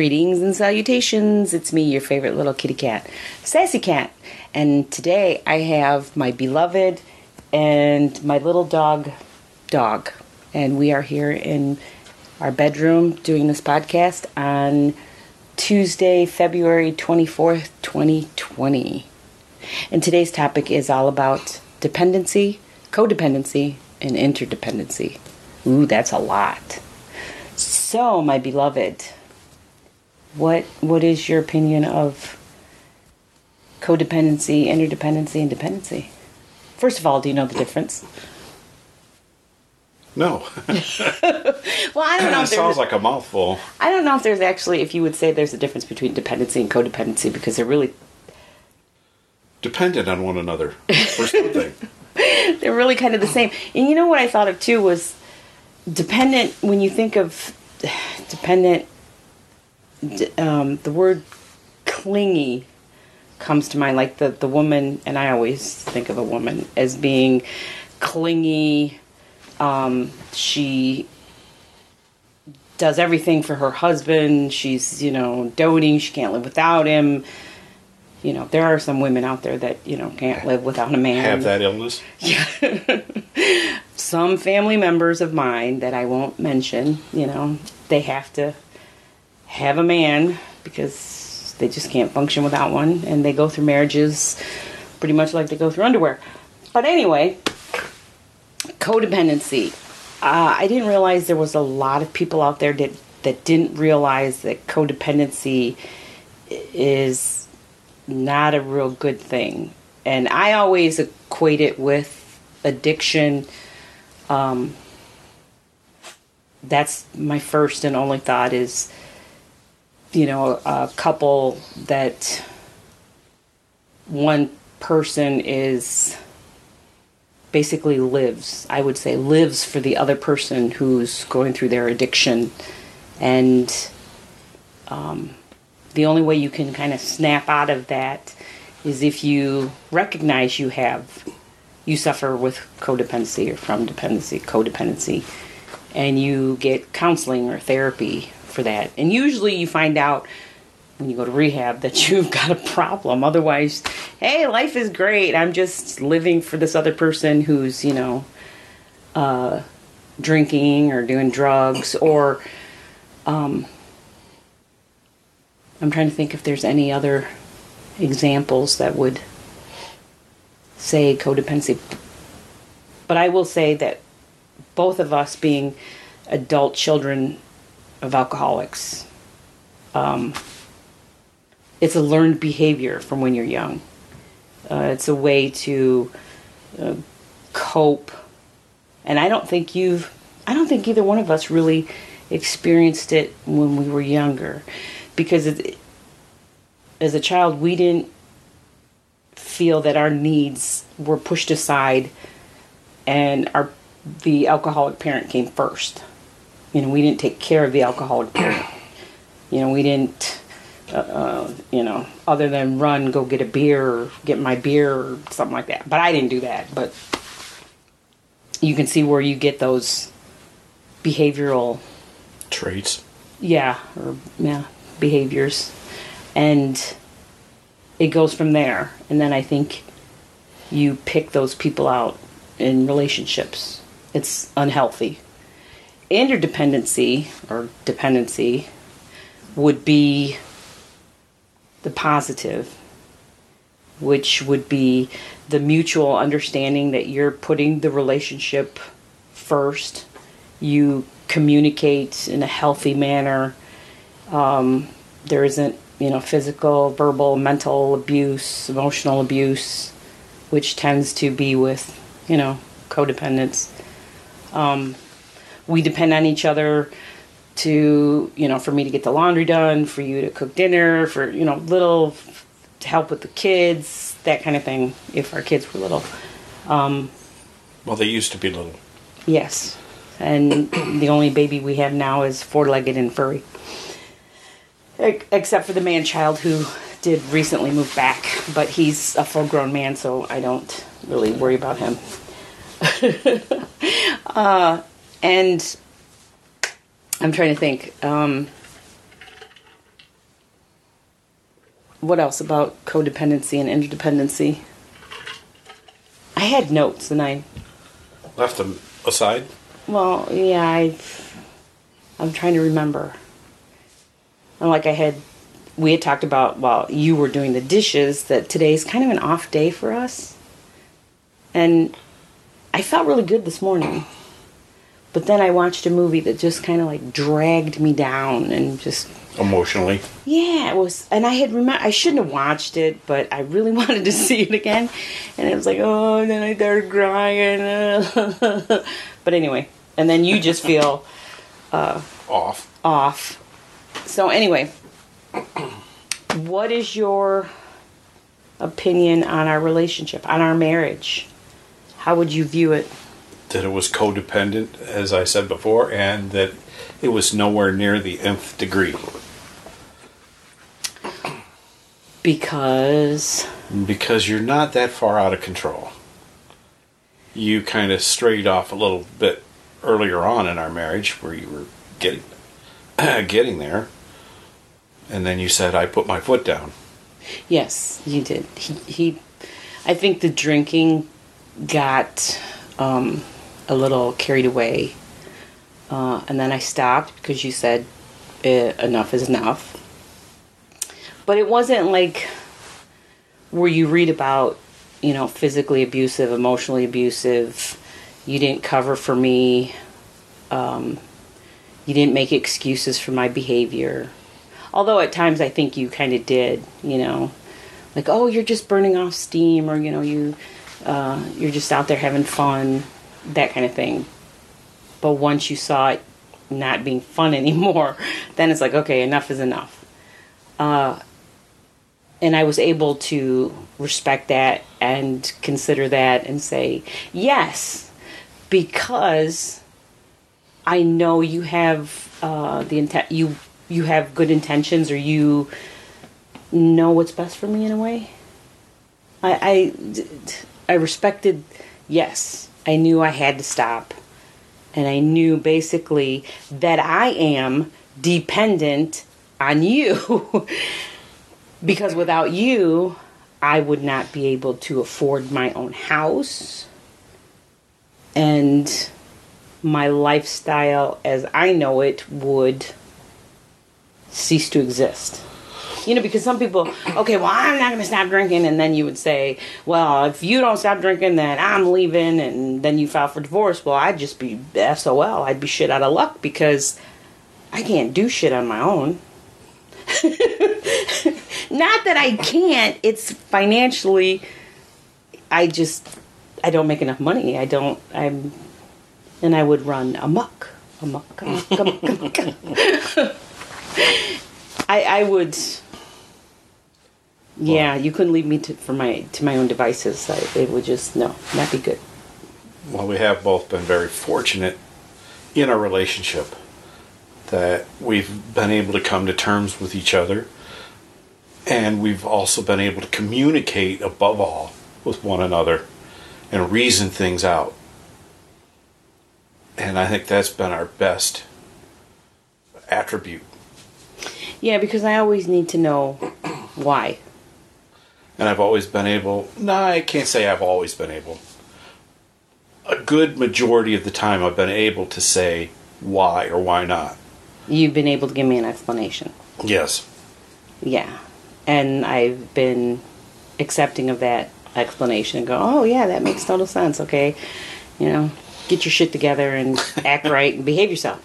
Greetings and salutations. It's me, your favorite little kitty cat, Sassy Cat. And today I have my beloved and my little dog, Dog. And we are here in our bedroom doing this podcast on Tuesday, February 24th, 2020. And today's topic is all about dependency, codependency, and interdependency. Ooh, that's a lot. So, my beloved, what what is your opinion of codependency, interdependency, and dependency? First of all, do you know the difference? No, Well, I don't know. If there's, sounds like a mouthful. I don't know if there's actually, if you would say there's a difference between dependency and codependency because they're really Dependent on one another for something. they're really kind of the same. And you know what I thought of too was dependent. When you think of dependent, um, the word clingy comes to mind. Like the the woman, and I always think of a woman as being clingy. Um, she does everything for her husband. She's you know doting. She can't live without him. You know, there are some women out there that you know can't live without a man Have that illness. Yeah. Some family members of mine that I won't mention, you know, they have to have a man because they just can't function without one and they go through marriages pretty much like they go through underwear. But anyway, codependency. Uh, I didn't realize there was a lot of people out there that, that didn't realize that codependency is not a real good thing. And I always equate it with addiction. Um, that's my first and only thought is, you know, a couple that one person is basically lives, I would say, lives for the other person who's going through their addiction. And um, the only way you can kind of snap out of that is if you recognize you have you suffer with codependency or from dependency codependency and you get counseling or therapy for that. And usually you find out when you go to rehab that you've got a problem. Otherwise hey life is great. I'm just living for this other person who's you know uh, drinking or doing drugs or um, I'm trying to think if there's any other examples that would say codependency. But I will say that both of us being adult children of alcoholics, um, it's a learned behavior from when you're young. Uh, it's a way to uh, cope. And I don't think you've, I don't think either one of us really experienced it when we were younger because it, as a child we didn't feel that our needs were pushed aside and our the alcoholic parent came first you know we didn't take care of the alcoholic you know we didn't uh, uh, you know other than run go get a beer or get my beer or something like that. But i didn't do that. But you can see where you get those behavioral Traits. yeah or yeah behaviors. And it goes from there. And then i think you pick those people out in relationships. It's unhealthy interdependency or dependency would be the positive which would be the mutual understanding that you're putting the relationship first you communicate in a healthy manner um, there isn't you know, physical, verbal, mental abuse, emotional abuse, which tends to be with, you know, codependence. Um, we depend on each other to, you know, for me to get the laundry done, for you to cook dinner, for, you know, little to help with the kids, that kind of thing, if our kids were little. Well, they used to be little. Yes. And the only baby we have now is four legged and furry. Except for the man child who did recently move back, but he's a full grown man, so I don't really worry about him. uh, and I'm trying to think. Um, what else about codependency and interdependency? I had notes and I Left them aside. well, yeah, I I'm trying to remember. And like I had we had talked about while you were doing the dishes that today's kind of an off day for us. And I felt really good this morning. But then I watched a movie that just kind of like dragged me down and just Emotionally. yeah, it was, and I had remember I shouldn't have watched it, but I really wanted to see it again, and it was like, oh, and then I started crying. but anyway, and then you just feel uh, Off. off. So anyway, what is your opinion on our relationship, on our marriage? How would you view it? That it was codependent, as I said before, and that it was nowhere near the nth degree. Because Because you're not that far out of control. You kind of strayed off a little bit earlier on in our marriage where you were getting getting there. And then you said I put my foot down. Yes, you did. He, he I think the drinking got um, a little carried away, uh, and then I stopped because you said eh, enough is enough. But it wasn't like where you read about, you know, physically abusive, emotionally abusive. You didn't cover for me. Um, you didn't make excuses for my behavior although at times I think you kind of did, you know, like oh you're just burning off steam, or you know you uh, you're just out there having fun, that kind of thing. But once you saw it not being fun anymore, then it's like okay, enough is enough. Uh, and I was able to respect that and consider that and say yes, because I know you have uh, the intent. You you have good intentions, or you know what's best for me in a way. I I, I respected. Yes, I knew I had to stop, and I knew basically that I am dependent on you, because without you, I would not be able to afford my own house and my lifestyle as I know it would cease to exist. You know, because some people, okay, well, I'm not going to stop drinking, and then you would say, well, if you don't stop drinking, then I'm leaving, and then you file for divorce. Well, I'd just be SOL. I'd be shit out of luck because I can't do shit on my own. not that I can't, it's financially, I just, I don't make enough money. I don't, I'm, and I would run amok. Amok, amok, amok, amok. I, I would. Yeah, you couldn't leave me to for my to my own devices. I, it would just no, not be good. Well, we have both been very fortunate in our relationship that we've been able to come to terms with each other and we've also been able to communicate above all with one another and reason things out. And I think that's been our best attribute. Yeah, because I always need to know why. And I've always been able, no, I can't say I've always been able. A good majority of the time, I've been able to say why or why not. You've been able to give me an explanation. Yes. Yeah, and I've been accepting of that explanation and go, oh yeah, that makes total sense. Okay, you know, get your shit together and act right and behave yourself.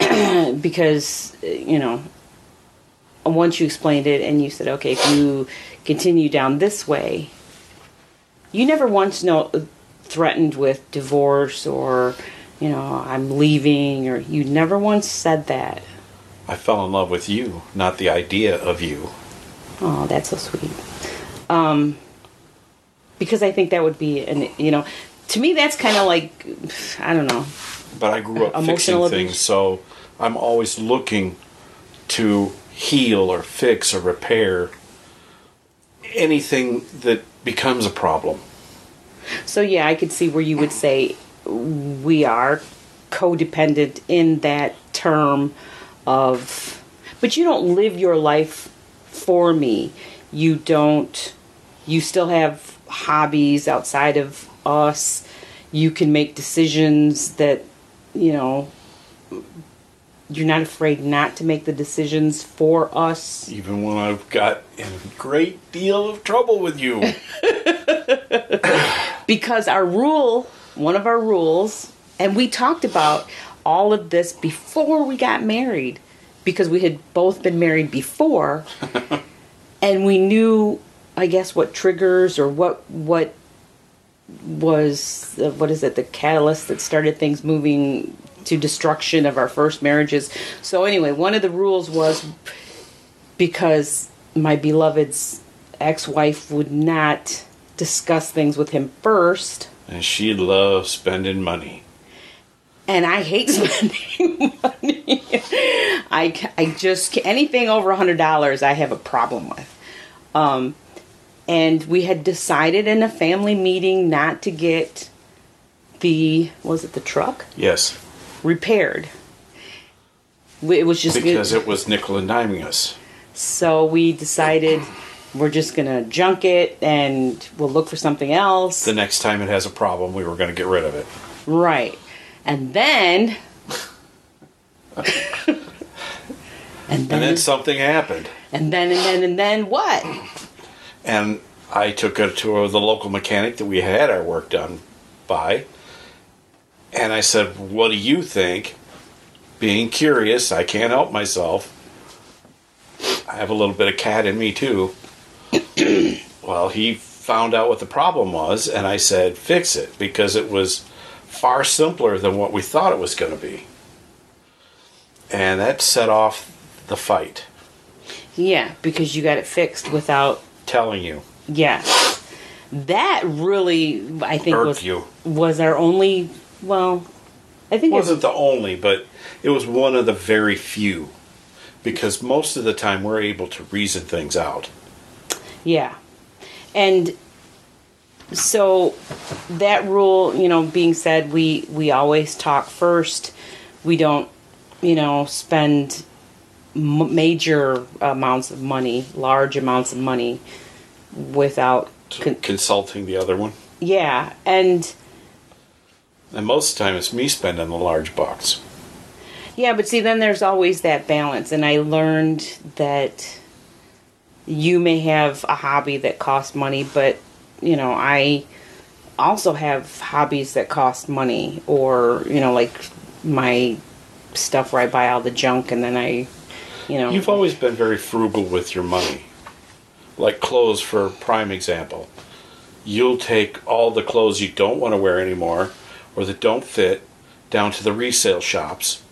because you know once you explained it and you said, okay, if you continue down this way, you never once know threatened with divorce or you know I'm leaving or you never once said that. I fell in love with you, not the idea of you. Oh, that's so sweet. Um, because I think that would be an you know, to me that's kind of like I don't know. But I grew up fixing things, so I'm always looking to heal or fix or repair anything that becomes a problem. So yeah, I could see where you would say we are codependent in that term of but you don't live your life for me. You don't you still have hobbies outside of us. You can make decisions that, you know, you're not afraid not to make the decisions for us. Even when I've got a great deal of trouble with you. because our rule, one of our rules, and we talked about all of this before we got married because we had both been married before and we knew I guess what triggers or what what was uh, what is it the catalyst that started things moving to destruction of our first marriages. So anyway, one of the rules was because my beloved's ex-wife would not discuss things with him first and she loves spending money. and I hate spending money. I, I just anything over a hundred dollars I have a problem with. Um, and we had decided in a family meeting not to get the was it the truck Yes, repaired. It was just because it was nickel and diming us. so we decided we're just gonna junk it and we'll look for something else. The next time it has a problem, we were to get rid of it. Right. And then and then And then something happened. and then and then and then what? And I took it to the local mechanic that we had our work done by. And I said, What do you think? Being curious, I can't help myself. I have a little bit of cat in me, too. well, he found out what the problem was, and I said, Fix it, because it was far simpler than what we thought it was going to be. And that set off the fight, Yeah, because you got it fixed without telling you. yeah. That really I think Irked was you. was our only well I think It wasn't the only, but it was one of the very few. Because most of the time we're able to reason things out. Yeah. And so that rule, you know, being said, we we always talk first. We don't, you know, spend m- major amounts of money, large amounts of money without con- consulting the other one. yeah, and And most of the time it's me spending the large bucks. Yeah, but see, then there's always that balance, and I learned that you may have a hobby that costs money, but you know, I also have hobbies that cost money, or you know, like my stuff where I buy all the junk and then I, you know, You've always been very frugal with your money. Like clothes, for prime example. You'll take all the clothes you don't want to wear anymore or that don't fit down to the resale shops.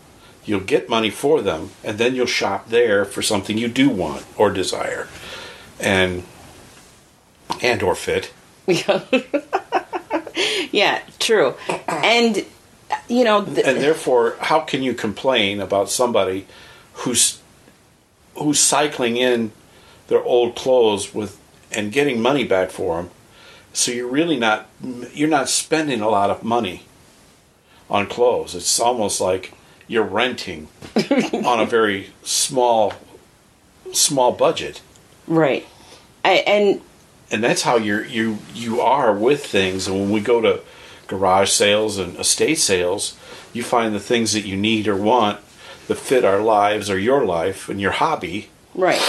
You'll get money for them, and then you'll shop there for something you do want or desire. And and or fit. yeah, true, and you know, th- and therefore, how can you complain about somebody who's who's cycling in their old clothes with and getting money back for them? So you're really not you're not spending a lot of money on clothes. It's almost like you're renting on a very small small budget. right, I, and and that's how you're you you are with things and when we go to garage sales and estate sales you find the things that you need or want that fit our lives or your life and your hobby right.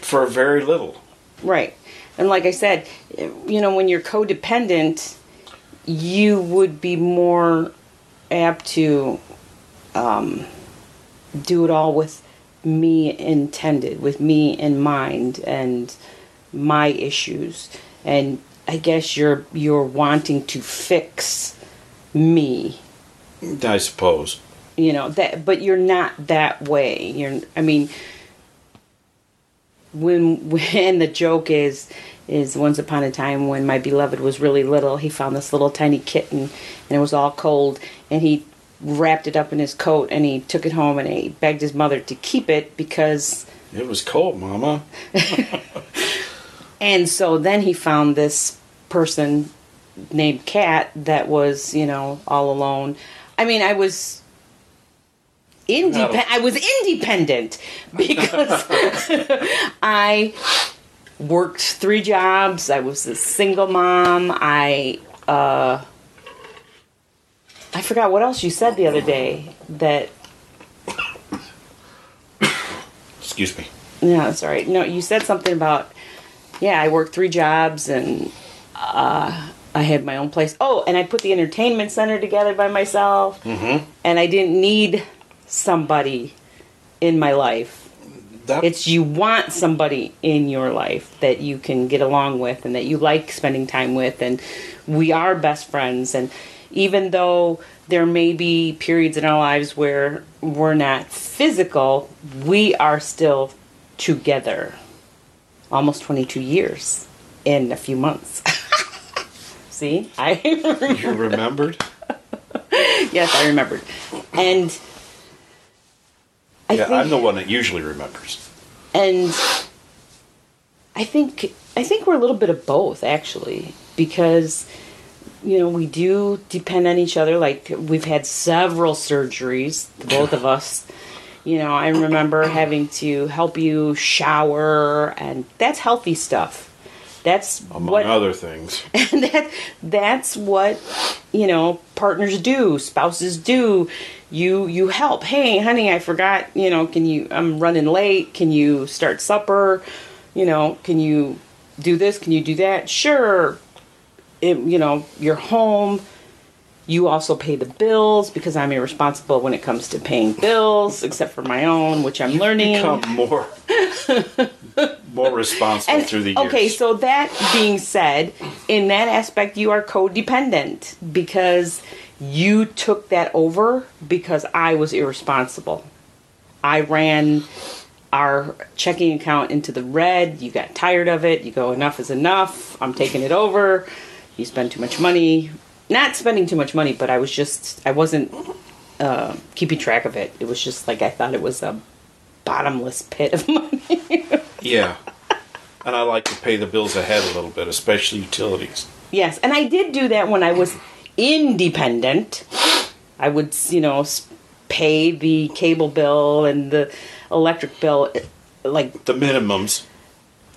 for very little Right. And like I said, you know, when you're codependent, you would be more apt to um, do it all with me intended, with me in mind, and my issues. And I guess you're you're wanting to fix me I suppose. you know that but you're not that way you're i mean when when the joke is is once upon a time when my beloved was really little he found this little tiny kitten and it was all cold and he wrapped it up in his coat and he took it home and he begged his mother to keep it because It was cold, Mama. and so then he found this person named Kat that was, you know, all alone. I mean, I was independent. I was independent because I worked three jobs. I was a single mom. I uh I forgot what else you said the other day that Excuse me. No, that's all right. No, you said something about yeah, I worked three jobs and uh, I had my own place. Oh, and I put the entertainment center together by myself, mm-hmm. and I didn't need somebody in my life. That, It's you want somebody in your life that you can get along with and that you like spending time with, and we are best friends. And even though there may be periods in our lives where we're not physical, we are still together. Almost 22 years in a few months. See, I you remembered? yes, I remembered, and I yeah, think I'm the one that usually remembers. and I think I think we're a little bit of both actually because you know we do depend on each other. Like we've had several surgeries both of us. You know I remember having to help you shower and that's healthy stuff that's Among what other things. and that that's what you know partners do spouses do. You you help. Hey honey i forgot you know can you i'm running late. Can you start supper? You know can you do this? Can you do that? Sure. It, you know you're home. You also pay the bills because i'm irresponsible when it comes to paying bills except for my own which i'm learning. Become more more responsible and, through the years. Okay, so that being said, in that aspect, you are codependent because you took that over because I was irresponsible. I ran our checking account into the red. You got tired of it. You go, enough is enough. I'm taking it over. You spend too much money. Not spending too much money, but I was just, I wasn't uh, keeping track of it. It was just like I thought it was a bottomless pit of money. yeah. And I like to pay the bills ahead a little bit, especially utilities. Yes, and I did do that when I was independent. I would, you know, pay the cable bill and the electric bill. Eh, like, The minimums.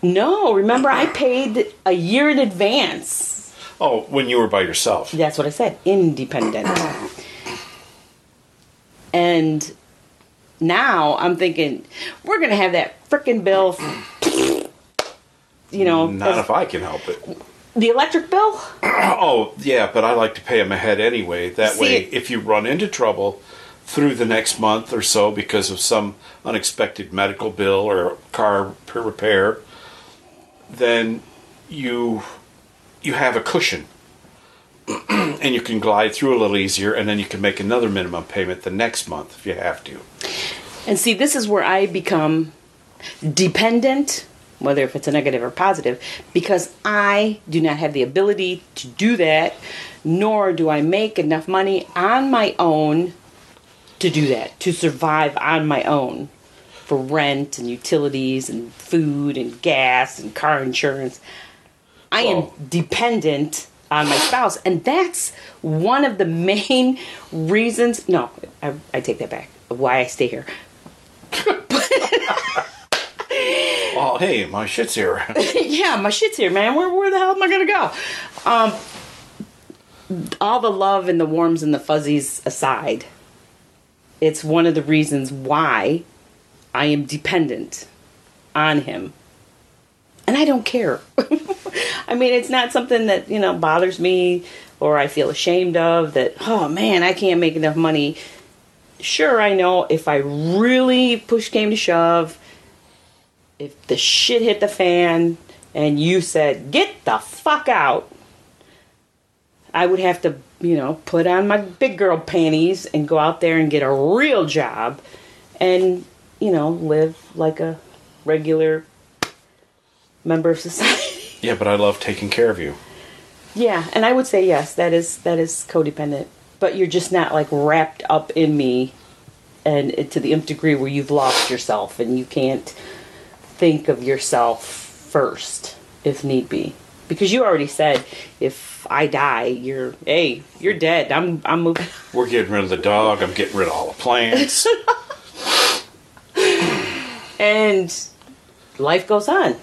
no, remember, I paid a year in advance. Oh, when you were by yourself. That's what I said, independent. And now I'm thinking, we're going to have that frickin' bill. You know, Not if I can help it. the electric bill? Oh, yeah, but I like to pay them ahead anyway. That See- way, if you run into trouble through the next month or so because of some unexpected medical bill or car repair, then you you have a cushion. and you can glide through a little easier and then you can make another minimum payment the next month if you have to. And see, this is where I become dependent, whether if it's a negative or positive, because I do not have the ability to do that, nor do I make enough money on my own to do that, to survive on my own for rent and utilities and food and gas and car insurance. I am Oh. dependent on my spouse, and that's one of the main reasons. No, I, I take that back. Why I stay here. Oh, hey, my shit's here. yeah, my shit's here, man. Where where the hell am I gonna go? Um, all the love and the warms and the fuzzies aside, it's one of the reasons why I am dependent on him, and I don't care. I mean, it's not something that you know bothers me or I feel ashamed of. That oh man, I can't make enough money. Sure, I know if I really push came to shove, if the shit hit the fan and you said, get the fuck out, I would have to, you know, put on my big girl panties and go out there and get a real job and, you know, live like a regular member of society. Yeah, but I love taking care of you. Yeah, and I would say yes, that is that is codependent. But you're just not like wrapped up in me and it- to the nth degree where you've lost yourself and you can't think of yourself first if need be. Because you already said if I die, you're hey, you're dead. I'm I'm moving. We're getting rid of the dog. I'm getting rid of all the plants. and life goes on.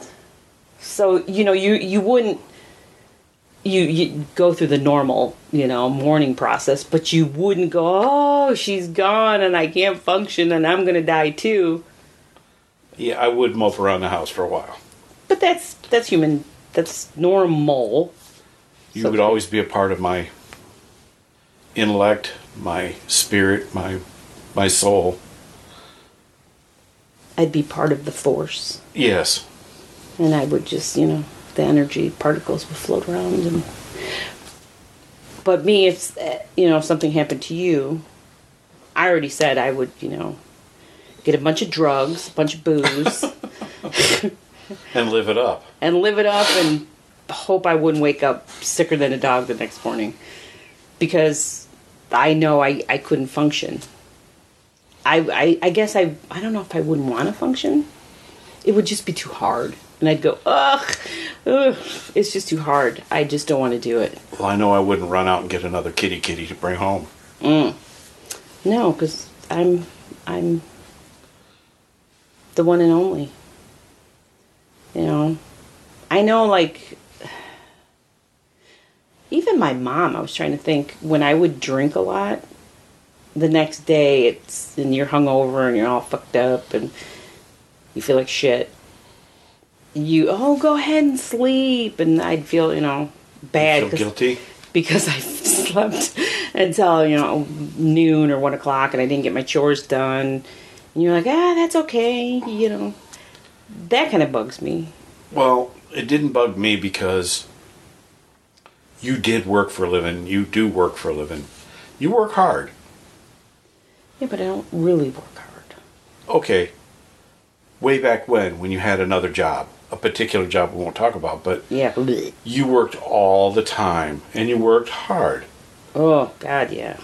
So you know you you wouldn't you you go through the normal you know mourning process, but you wouldn't go oh she's gone and I can't function and I'm gonna die too. yeah, I would mope around the house for a while. But that's that's human. That's normal. You So- would always be a part of my intellect, my spirit, my my soul. I'd be part of the force, Yes. and I would just you know the energy particles would float around and. But me, if you know if something happened to you, I already said I would you know get a bunch of drugs, a bunch of booze, And live it up. and live it up, and hope I wouldn't wake up sicker than a dog the next morning, because I know I I couldn't function. I I, I guess I I don't know if I wouldn't want to function. It would just be too hard, and I'd go ugh, ugh. It's just too hard. I just don't want to do it. Well, I know I wouldn't run out and get another kitty kitty to bring home. Mm. No, because I'm I'm the one and only. You know, I know like even my mom. I was trying to think when I would drink a lot. The next day, it's and you're hungover and you're all fucked up and you feel like shit. You oh go ahead and sleep and I'd feel you know bad Feel guilty? because I slept until you know noon or one o'clock and I didn't get my chores done. And you're like, ah, that's okay, you know. That kind of bugs me. Well, it didn't bug me because you did work for a living. You do work for a living. You work hard. Yeah, but I don't really work hard. Okay. Way back when, when you had another job, a particular job we won't talk about, but Yeah. bleh. you worked all the time and you worked hard. Oh God, yeah.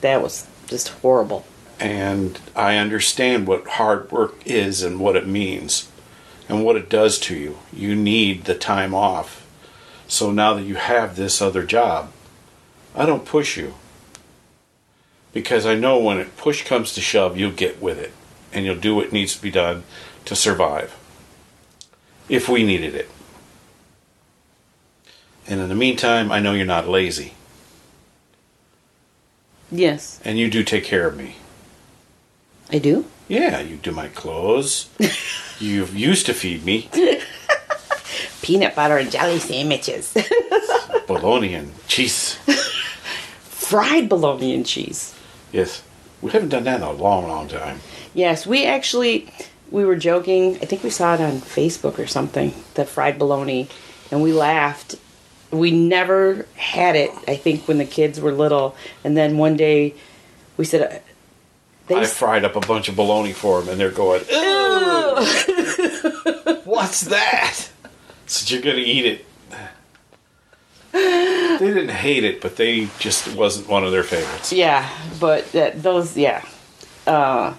That was just horrible. And I understand what hard work is and what it means and what it does to you. You need the time off. So now that you have this other job, I don't push you. Because I know when it push comes to shove, you'll get with it and you'll do what needs to be done to survive. If we needed it. And in the meantime, I know you're not lazy Yes, and you do take care of me. I do. Yeah, you do my clothes. You've used to feed me Peanut butter and jelly sandwiches, bologna and cheese. fried bologna and cheese. Yes, we haven't done that in a long, long time. Yes, we actually we were joking. I think we saw it on Facebook or something. The fried bologna, and we laughed. We never had it. I think when the kids were little, and then one day we said uh, they. I fried up a bunch of bologna for them, and they're going, "Ew, "What's that?" So you're gonna eat it. They didn't hate it, but they just wasn't one of their favorites. yeah, but that, those yeah, uh,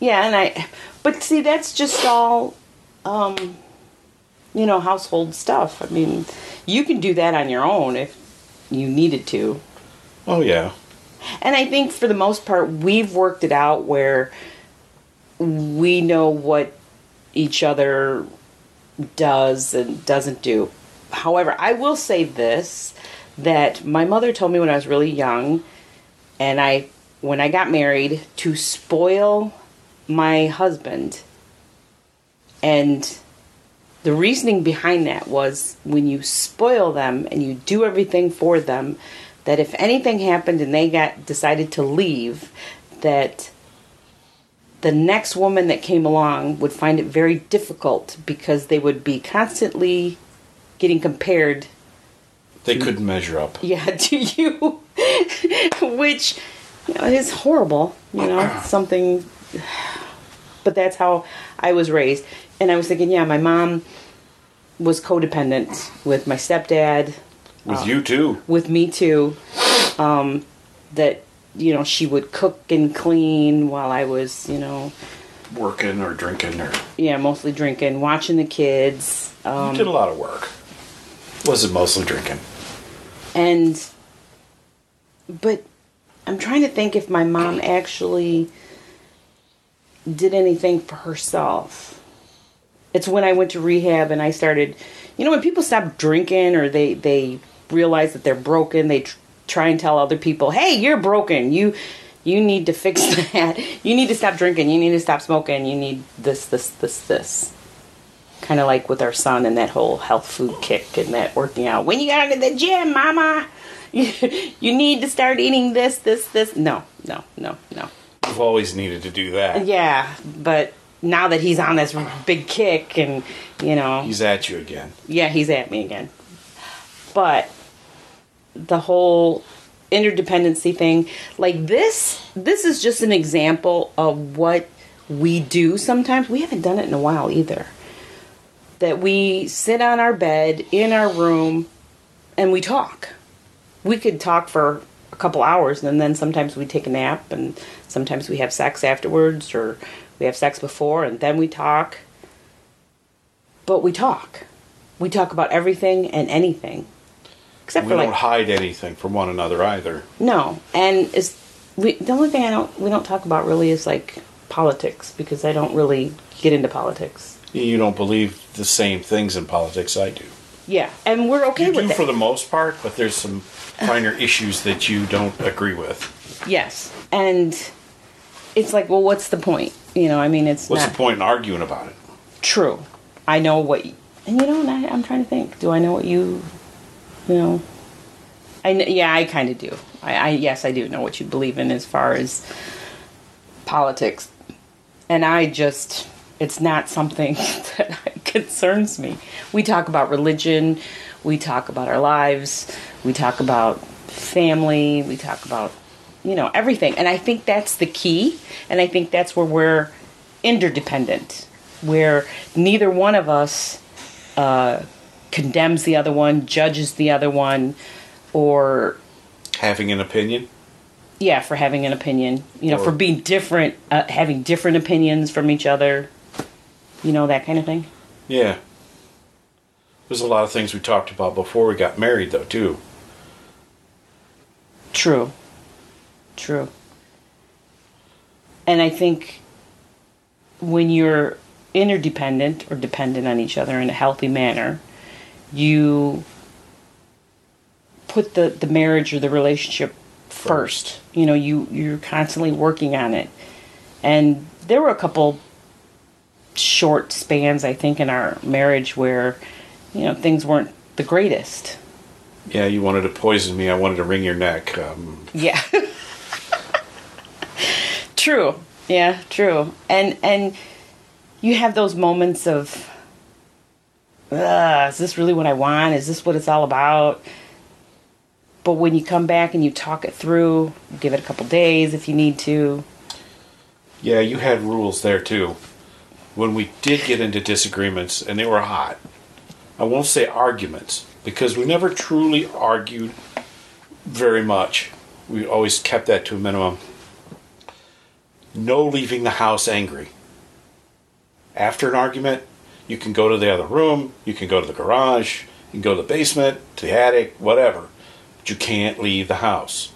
yeah, and I. But see, that's just all. Um, you know, household stuff. I mean, you can do that on your own if you needed to. Oh yeah, And I think for the most part, we've worked it out where we know what each other does and doesn't do. However, I will say this that my mother told me when I was really young, and I, when I got married, to spoil my husband. And the reasoning behind that was when you spoil them and you do everything for them, that if anything happened and they got decided to leave, that the next woman that came along would find it very difficult because they would be constantly getting compared They couldn't measure up. yeah to you which you know, is horrible you know something but that's how i was raised and i was thinking yeah my mom was codependent with my stepdad With you too. with me too um, that you know she would cook and clean while i was you know Working or drinking or yeah mostly drinking watching the kids um, you did a lot of work. Was it mostly drinking? and but i'm trying to think if my mom actually did anything for herself. It's when i went to rehab and i started you know when people stop drinking or they they realize that they're broken they tr- try and tell other people hey you're broken. You you need to fix that. You need to stop drinking. You need to stop smoking. You need this this this this. Kind of like with our son and that whole health food kick and that working out. When you gotta to the gym, mama, you, you need to start eating this, this, this. No, no, no, no. You've always needed to do that. Yeah, but now that he's on this big kick and, you know, He's at you again. yeah, he's at me again. But the whole interdependency thing, like this, this is just an example of what we do sometimes. We haven't done it in a while either. That we sit on our bed in our room and we talk. We could talk for a couple hours and then sometimes we take a nap and sometimes we have sex afterwards or we have sex before and then we talk. But we talk. We talk about everything and anything. Except we for don't like hide anything from one another either. no, and it's we, the only thing I don't we don't talk about really is like politics because I don't really get into politics. You don't believe the same things in politics I do. Yeah, and we're okay You with do it. for the most part, but there's some finer issues that you don't agree with. yes, and it's like, well, what's the point? You know, I mean, it's What's not the point in arguing about it? true. I know what, y- and you know, and I, I'm trying to think. Do I know what you, you know? I kn- yeah, I kind of do. I, I yes, I do know what you believe in as far as politics, and I just it's not something that concerns me. We talk about religion, we talk about our lives, we talk about family, we talk about you know everything, and I think that's the key, and I think that's where we're interdependent, where neither one of us uh, condemns the other one, judges the other one, or Having an opinion? yeah, for having an opinion, you know, Or- for being different, uh, having different opinions from each other, you know, that kind of thing. Yeah. There's a lot of things we talked about before we got married, though, too. True. True. And I think when you're interdependent or dependent on each other in a healthy manner, you put the, the marriage or the relationship first. You know, you, you're constantly working on it. And there were a couple short spans, I think, in our marriage where, you know, things weren't the greatest. Yeah, you wanted to poison me. I wanted to wring your neck. Um, Yeah. true. Yeah, true. And and you have those moments of is this really what I want? Is this what it's all about? But when you come back and you talk it through, give it a couple days if you need to. yeah, you had rules there, too. When we did get into disagreements, and they were hot, I won't say arguments, because we never truly argued very much. We always kept that to a minimum. No leaving the house angry. After an argument, you can go to the other room, you can go to the garage, you can go to the basement, to the attic, whatever. But you can't leave the house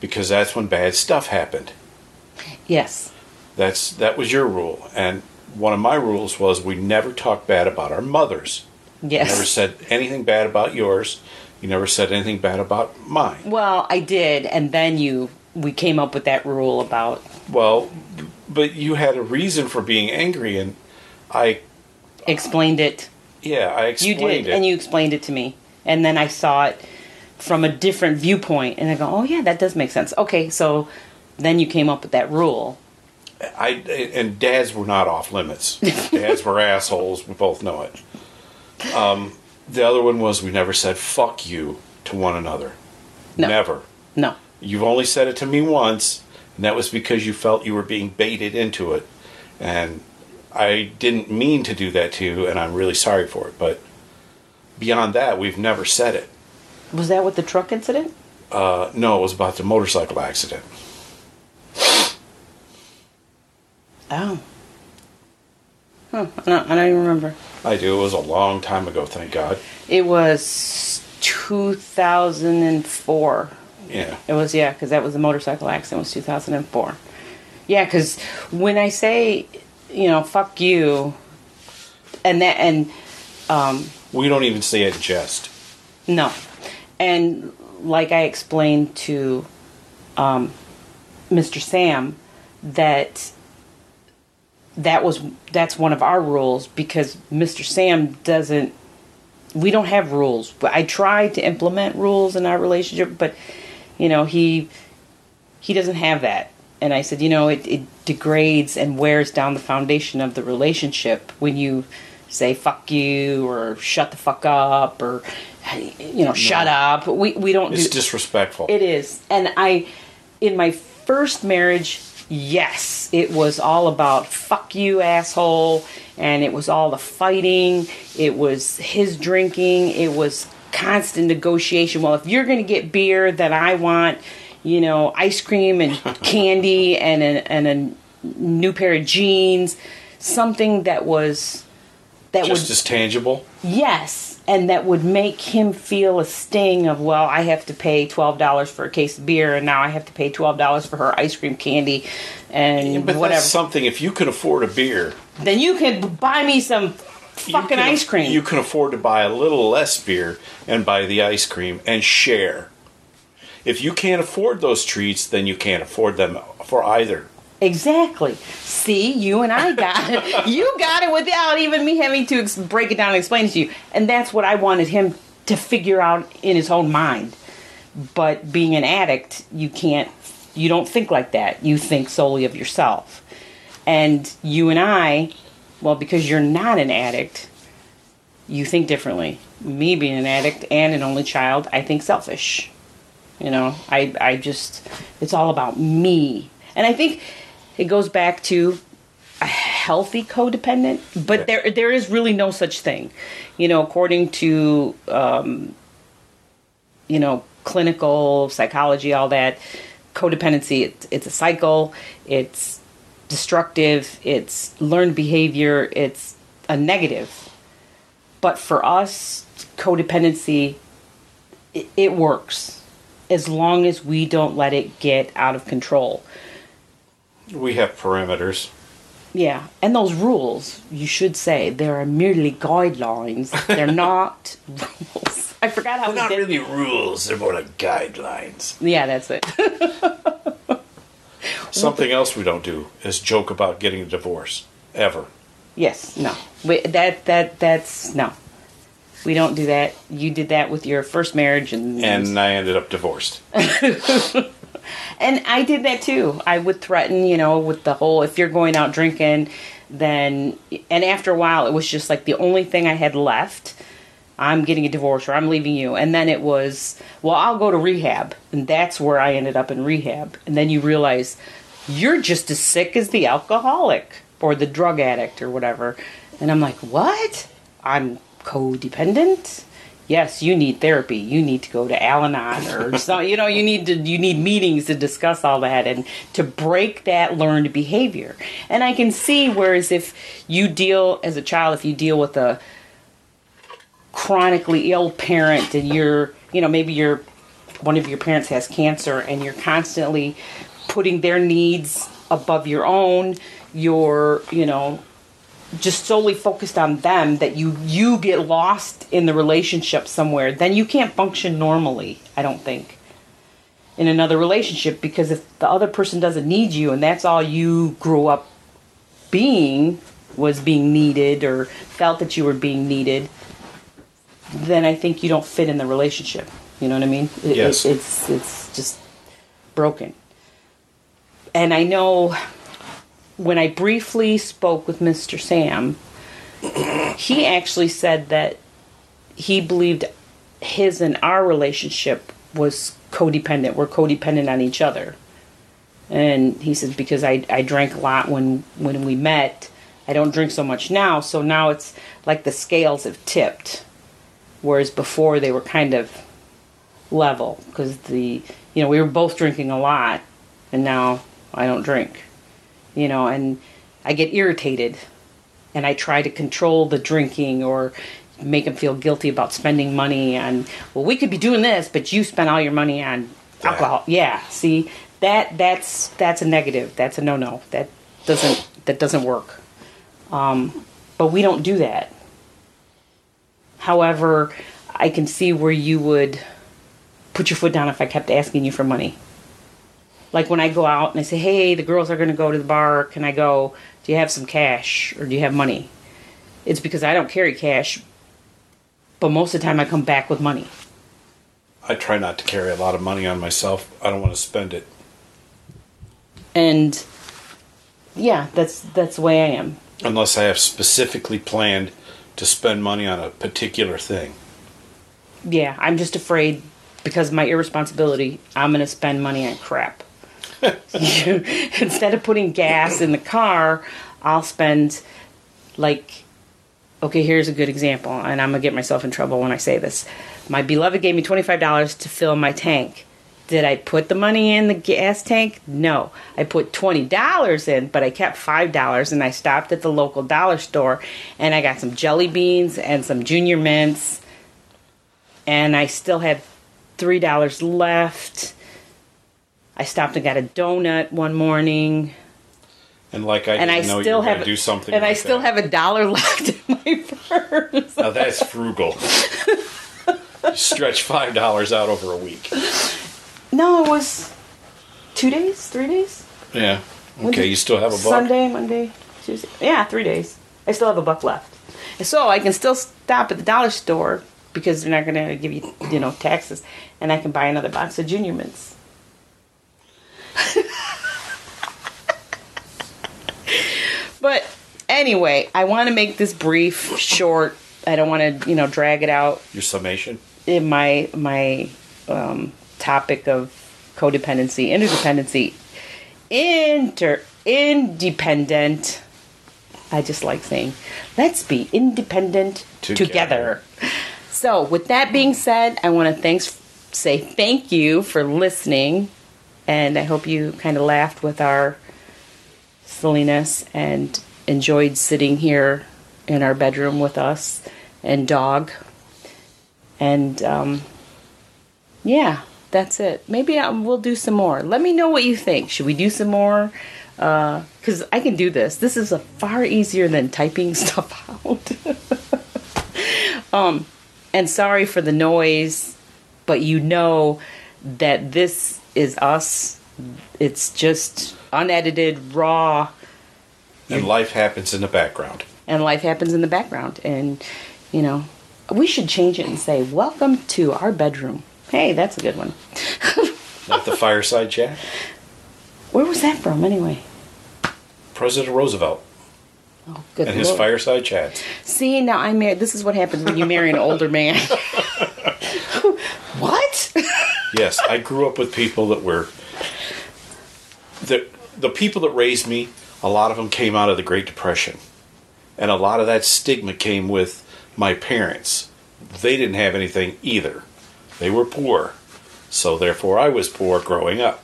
because that's when bad stuff happened. Yes. That's that was your rule, and one of my rules was we never talk bad about our mothers. Yes. Never said anything bad about yours. You never said anything bad about mine. Well, I did, and then you we came up with that rule about Well, but you had a reason for being angry, and I, explained it yeah, I explained it. You did, it. and you explained it to me, and then I saw it from a different viewpoint, and I go, "Oh yeah, that does make sense." Okay, so then you came up with that rule. I and dads were not off limits. dads were assholes. We both know it. Um, the other one was we never said "fuck you" to one another. No. Never. No. You've only said it to me once, and that was because you felt you were being baited into it. And I didn't mean to do that to you, and I'm really sorry for it. But beyond that, we've never said it. Was that with the truck incident? Uh, no, it was about the motorcycle accident. Oh. Huh. I don't, I don't even remember. I do. It was a long time ago, thank God. It was 2004. Yeah. It was yeah, because that was the motorcycle accident. Was 2004. Yeah, because when I say, you know, fuck you, and that and um, We don't even say it jest. no, and like I explained to um, Mr. Sam that that was that's one of our rules because Mr. Sam doesn't we don't have rules. I try to implement rules in our relationship, but you know, he he doesn't have that. And I said, you know, it, it degrades and wears down the foundation of the relationship when you say fuck you or shut the fuck up or you know, shut up. We we don't It's do disrespectful. it is. And I, in my first marriage, yes, it was all about fuck you, asshole. And it was all the fighting. It was his drinking. It was constant negotiation. Well, if you're going to get beer, then I want, you know, ice cream and candy and a, and a new pair of jeans. Something that was, that was Just would as tangible. Yes, and that would make him feel a sting of well, I have to pay twelve dollars for a case of beer, and now I have to pay twelve dollars for her ice cream candy, and But whatever. that's something. If you can afford a beer, then you can buy me some fucking can- ice cream. You can afford to buy a little less beer and buy the ice cream and share. If you can't afford those treats, then you can't afford them for either. Exactly. See, you and I got it. You got it without even me having to ex- break it down and explain it to you. And that's what I wanted him to figure out in his own mind. But being an addict, you can't, you don't think like that. You think solely of yourself. And you and I, well, because you're not an addict, you think differently. Me being an addict and an only child, I think selfish. You know, I I just it's all about me. And I think it goes back to a healthy codependent, but Yeah. there there is really no such thing. You know, according to um, you know, clinical psychology, all that codependency, it's, it's a cycle. It's destructive. It's learned behavior. It's a negative. But for us, codependency, it, it works as long as we don't let it get out of control. We have parameters. Yeah, and those rules, you should say, they are merely guidelines. They're not rules. I forgot how we did. Really rules; they're more like guidelines. Yeah, that's it. Something else we don't do is joke about getting a divorce ever. yes, no. We, that that that's no. We don't do that. You did that with your first marriage, and And I ended up divorced. And I did that too. I would threaten, you know, with the whole if you're going out drinking, then and after a while it was just like the only thing I had left. I'm getting a divorce or I'm leaving you. And then it was, well, I'll go to rehab. And that's where I ended up in rehab. And then you realize you're just as sick as the alcoholic or the drug addict or whatever. And I'm like, what? I'm codependent? Yes, you need therapy. You need to go to Al-Anon or so, you know, you need to you need meetings to discuss all that and to break that learned behavior. And I can see whereas if you deal as a child if you deal with a chronically ill parent and you're, you know, maybe you're one of your parents has cancer and you're constantly putting their needs above your own, you're, you know, just solely focused on them that you you get lost in the relationship somewhere, then you can't function normally, I don't think. In another relationship because if the other person doesn't need you and that's all you grew up being was being needed or felt that you were being needed, then I think you don't fit in the relationship. You know what I mean? It- it- Yes. it's it's just broken. and I know when I briefly spoke with Mr. Sam, he actually said that he believed his and our relationship was codependent. We're codependent on each other. And he says because I, I drank a lot when when we met, I don't drink so much now. So now it's like the scales have tipped, whereas before they were kind of level because the you know we were both drinking a lot, and now I don't drink. You know, and I get irritated, and I try to control the drinking or make him feel guilty about spending money on. Well, we could be doing this, but you spent all your money on Yeah. alcohol. Yeah, see that that's that's a negative. That's a no no. That doesn't that doesn't work. Um, but we don't do that. However, I can see where you would put your foot down if I kept asking you for money. Like when I go out and I say, "Hey, the girls are going to go to the bar. Can I go? Do you have some cash or do you have money?" It's because I don't carry cash, but most of the time I come back with money. I try not to carry a lot of money on myself. I don't want to spend it. And yeah, that's that's the way I am. unless I have specifically planned to spend money on a particular thing. Yeah, I'm just afraid because of my irresponsibility, I'm going to spend money on crap. Instead of putting gas in the car, I'll spend like okay, here's a good example, and I'm going to get myself in trouble when I say this. My beloved gave me $25 to fill my tank. Did I put the money in the gas tank? No. I put $20 in, but I kept $5 and I stopped at the local dollar store and I got some jelly beans and some junior mints and I still had three dollars left. I stopped and got a donut one morning, And like I and I know still have do something. and I still that. have a dollar left in my purse. Now that's frugal. stretch five dollars out over a week. No, it was two days, three days. Yeah. Okay, you still have a buck. Sunday, Monday, Tuesday. Yeah, three days. I still have a buck left, so I can still stop at the dollar store because they're not going to give you, you know, taxes, and I can buy another box of Junior Mints. but anyway, I want to make this brief, short. I don't want to, you know, drag it out Your summation. in my my um, topic of codependency, interdependency, inter independent. I just like saying, let's be independent Together. together. So, with that being said, I want to thanks say thank you for listening, and I hope you kind of laughed with our silliness and enjoyed sitting here in our bedroom with us and dog. And um, yeah, that's it. Maybe um, we'll do some more. Let me know what you think. Should we do some more? Because I can do this. This is a far easier than typing stuff out. um, and sorry for the noise, but you know that this is us. It's just unedited, raw, And life happens in the background. and life happens in the background. And, you know, we should change it and say, Welcome to our bedroom. Hey, that's a good one. Not the fireside chat. Where was that from, anyway? President Roosevelt Oh, good and his fireside chats. See, now I'm married. This is what happens when you marry an older man. what? Yes, I grew up with people that were the the people that raised me. A lot of them came out of the Great Depression, and a lot of that stigma came with my parents. They didn't have anything either. They were poor, so therefore I was poor growing up.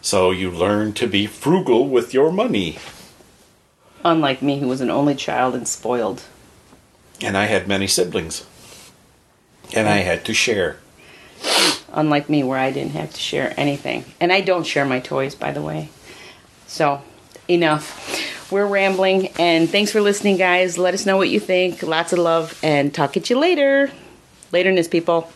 So you learn to be frugal with your money. Unlike me, who was an only child and spoiled. And I had many siblings, and I had to share. Unlike me, where I didn't have to share anything. And I don't share my toys, by the way. So, enough. We're rambling, and thanks for listening, guys. Let us know what you think. Lots of love, and talk at you later. Laterness, people.